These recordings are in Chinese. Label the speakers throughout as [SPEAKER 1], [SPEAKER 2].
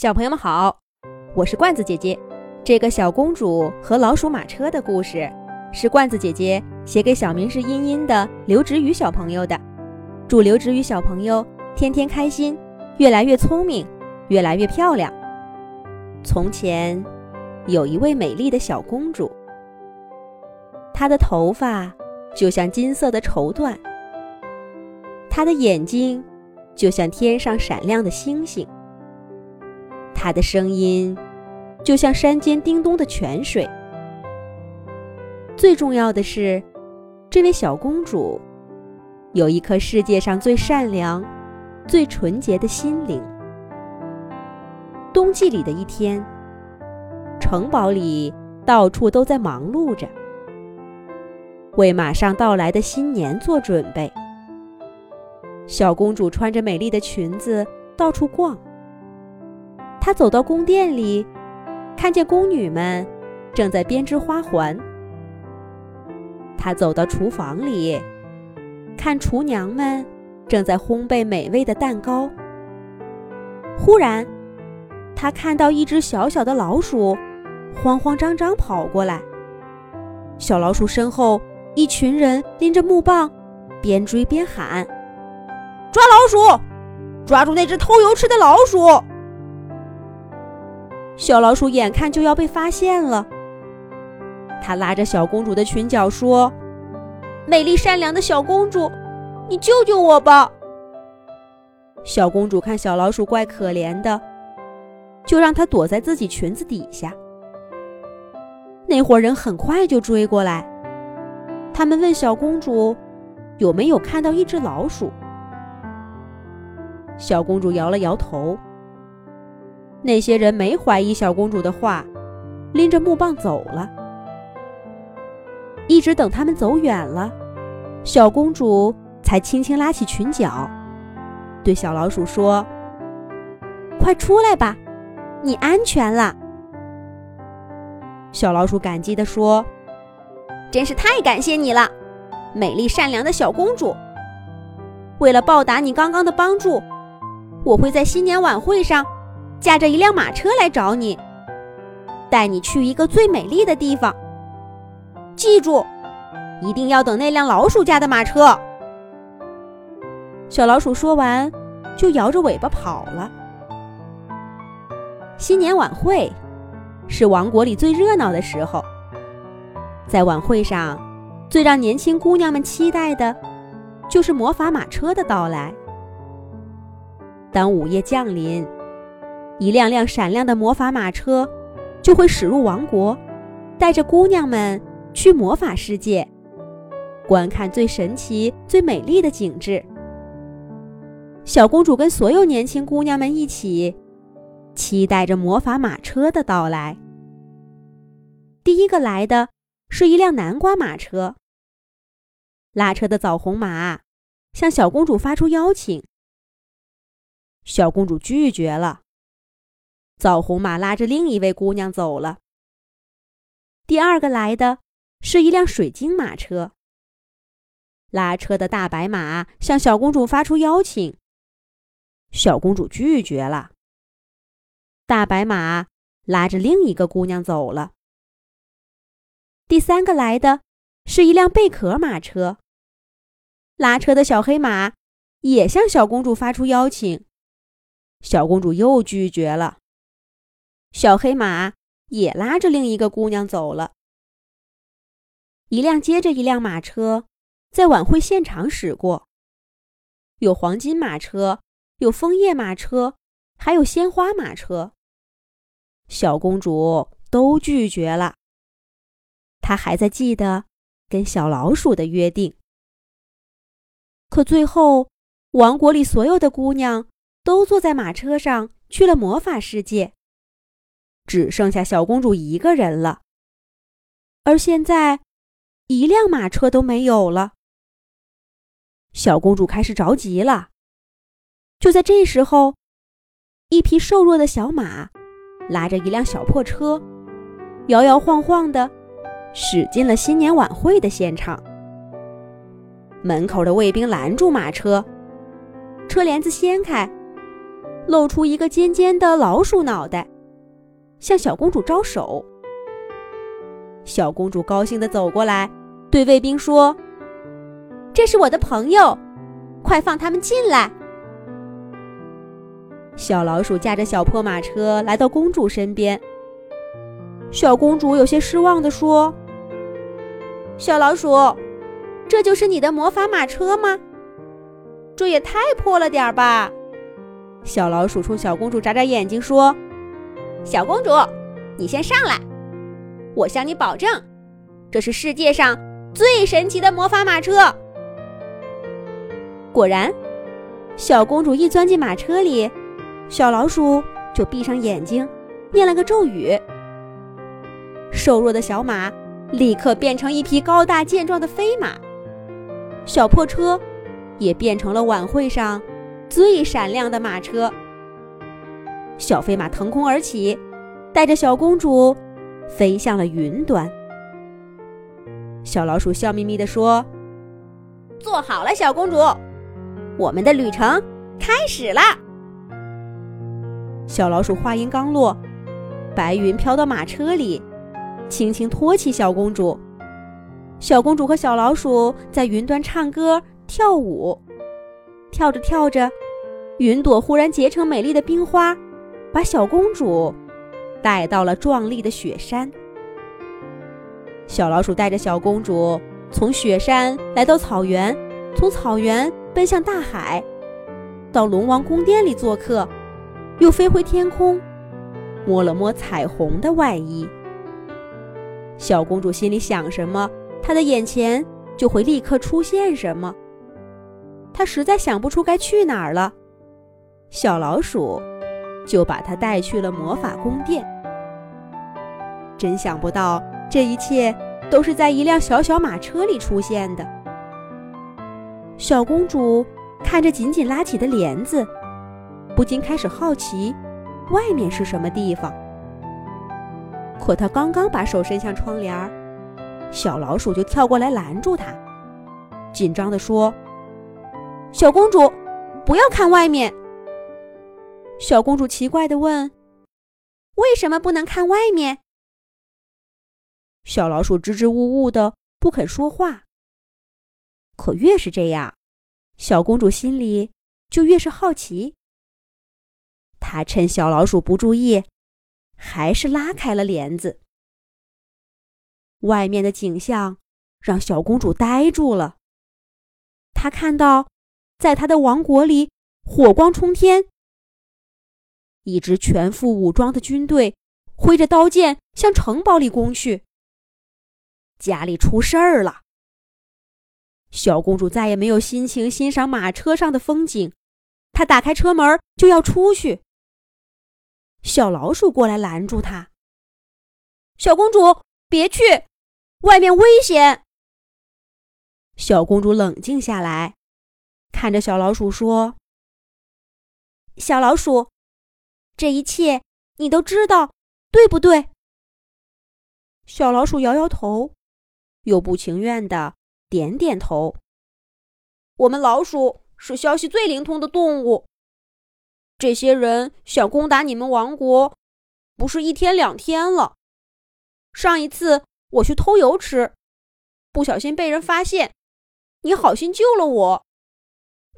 [SPEAKER 1] 小朋友们好，我是罐子姐姐。这个小公主和老鼠马车的故事，是罐子姐姐写给小名是茵茵的刘植宇小朋友的。祝刘植宇小朋友天天开心，越来越聪明，越来越漂亮。从前，有一位美丽的小公主，她的头发就像金色的绸缎，她的眼睛就像天上闪亮的星星。她的声音就像山间叮咚的泉水。最重要的是，这位小公主有一颗世界上最善良、最纯洁的心灵。冬季里的一天，城堡里到处都在忙碌着，为马上到来的新年做准备。小公主穿着美丽的裙子到处逛。他走到宫殿里，看见宫女们正在编织花环。他走到厨房里，看厨娘们正在烘焙美味的蛋糕。忽然，他看到一只小小的老鼠，慌慌张张跑过来。小老鼠身后，一群人拎着木棒，边追边喊：“抓老鼠！抓住那只偷油吃的老鼠！”小老鼠眼看就要被发现了，它拉着小公主的裙角说：“美丽善良的小公主，你救救我吧！”小公主看小老鼠怪可怜的，就让它躲在自己裙子底下。那伙人很快就追过来，他们问小公主有没有看到一只老鼠。小公主摇了摇头。那些人没怀疑小公主的话，拎着木棒走了。一直等他们走远了，小公主才轻轻拉起裙角，对小老鼠说：“快出来吧，你安全了。”小老鼠感激地说：“真是太感谢你了，美丽善良的小公主。为了报答你刚刚的帮助，我会在新年晚会上。”驾着一辆马车来找你，带你去一个最美丽的地方。记住，一定要等那辆老鼠家的马车。小老鼠说完，就摇着尾巴跑了。新年晚会是王国里最热闹的时候，在晚会上，最让年轻姑娘们期待的，就是魔法马车的到来。当午夜降临。一辆辆闪亮的魔法马车就会驶入王国，带着姑娘们去魔法世界，观看最神奇、最美丽的景致。小公主跟所有年轻姑娘们一起，期待着魔法马车的到来。第一个来的是一辆南瓜马车，拉车的枣红马向小公主发出邀请，小公主拒绝了。枣红马拉着另一位姑娘走了。第二个来的是一辆水晶马车。拉车的大白马向小公主发出邀请，小公主拒绝了。大白马拉着另一个姑娘走了。第三个来的是一辆贝壳马车。拉车的小黑马也向小公主发出邀请，小公主又拒绝了。小黑马也拉着另一个姑娘走了。一辆接着一辆马车在晚会现场驶过，有黄金马车，有枫叶马车，还有鲜花马车。小公主都拒绝了。她还在记得跟小老鼠的约定。可最后，王国里所有的姑娘都坐在马车上去了魔法世界。只剩下小公主一个人了，而现在，一辆马车都没有了。小公主开始着急了。就在这时候，一匹瘦弱的小马拉着一辆小破车，摇摇晃晃的驶进了新年晚会的现场。门口的卫兵拦住马车，车帘子掀开，露出一个尖尖的老鼠脑袋，向小公主招手。小公主高兴地走过来，对卫兵说：“这是我的朋友，快放他们进来。”小老鼠驾着小破马车来到公主身边。小公主有些失望地说：“小老鼠，这就是你的魔法马车吗？这也太破了点儿吧！”小老鼠冲小公主眨眨眼睛说：“小公主，你先上来，我向你保证，这是世界上最神奇的魔法马车。”果然，小公主一钻进马车里，小老鼠就闭上眼睛，念了个咒语。瘦弱的小马立刻变成一匹高大健壮的飞马，小破车也变成了晚会上。最闪亮的马车，小飞马腾空而起，带着小公主飞向了云端。小老鼠笑眯眯地说：“坐好了，小公主，我们的旅程开始啦！”小老鼠话音刚落，白云飘到马车里，轻轻托起小公主。小公主和小老鼠在云端唱歌跳舞。跳着跳着，云朵忽然结成美丽的冰花，把小公主带到了壮丽的雪山。小老鼠带着小公主从雪山来到草原，从草原奔向大海，到龙王宫殿里做客，又飞回天空，摸了摸彩虹的外衣。小公主心里想什么，她的眼前就会立刻出现什么。她实在想不出该去哪儿了，小老鼠就把他带去了魔法宫殿。真想不到，这一切都是在一辆小小马车里出现的。小公主看着紧紧拉起的帘子，不禁开始好奇，外面是什么地方。可她刚刚把手伸向窗帘儿，小老鼠就跳过来拦住她，紧张地说。小公主，不要看外面。小公主奇怪的问：“为什么不能看外面？”小老鼠支支吾吾的不肯说话。可越是这样，小公主心里就越是好奇。她趁小老鼠不注意，还是拉开了帘子。外面的景象让小公主呆住了。她看到。在她的王国里，火光冲天。一支全副武装的军队挥着刀剑向城堡里攻去。家里出事儿了。小公主再也没有心情欣赏马车上的风景，她打开车门就要出去。小老鼠过来拦住她：“小公主，别去，外面危险。”小公主冷静下来。看着小老鼠说：“小老鼠，这一切你都知道，对不对？”小老鼠摇摇头，又不情愿的点点头。我们老鼠是消息最灵通的动物。这些人想攻打你们王国，不是一天两天了。上一次我去偷油吃，不小心被人发现，你好心救了我。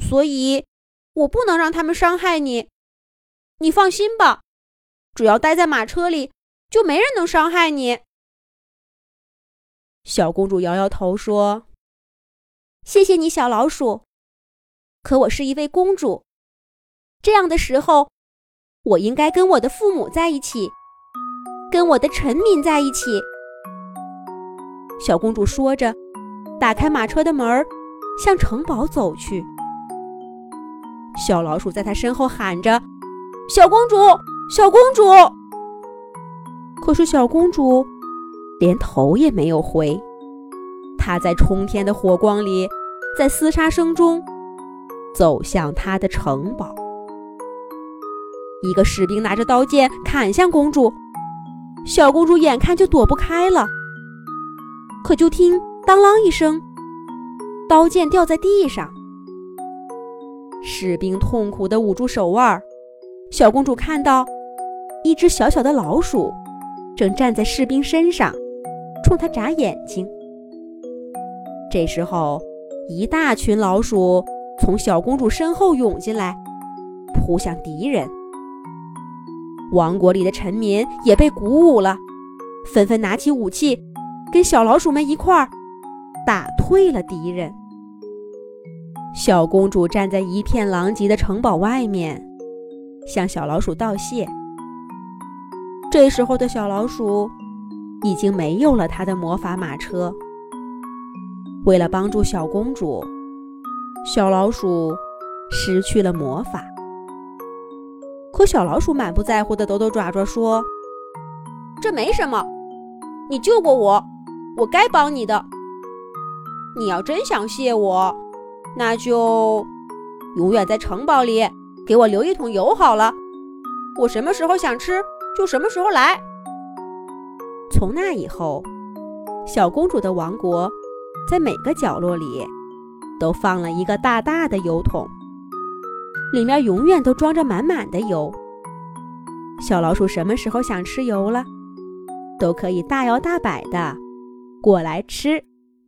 [SPEAKER 1] 所以，我不能让他们伤害你。你放心吧，只要待在马车里，就没人能伤害你。小公主摇摇头说：“谢谢你，小老鼠。可我是一位公主，这样的时候，我应该跟我的父母在一起，跟我的臣民在一起。”小公主说着，打开马车的门，向城堡走去。小老鼠在她身后喊着：“小公主，小公主！”可是小公主连头也没有回。她在冲天的火光里，在厮杀声中，走向她的城堡。一个士兵拿着刀剑砍向公主，小公主眼看就躲不开了。可就听“当啷”一声，刀剑掉在地上。士兵痛苦地捂住手腕儿，小公主看到一只小小的老鼠正站在士兵身上，冲她眨眼睛。这时候，一大群老鼠从小公主身后涌进来，扑向敌人。王国里的臣民也被鼓舞了，纷纷拿起武器，跟小老鼠们一块儿打退了敌人。小公主站在一片狼藉的城堡外面，向小老鼠道谢。这时候的小老鼠已经没有了它的魔法马车。为了帮助小公主，小老鼠失去了魔法。可小老鼠满不在乎地抖抖爪爪说：“这没什么，你救过我，我该帮你的。你要真想谢我，那就永远在城堡里给我留一桶油好了。我什么时候想吃就什么时候来。”从那以后，小公主的王国在每个角落里都放了一个大大的油桶。里面永远都装着满满的油。小老鼠什么时候想吃油了，都可以大摇大摆的过来吃。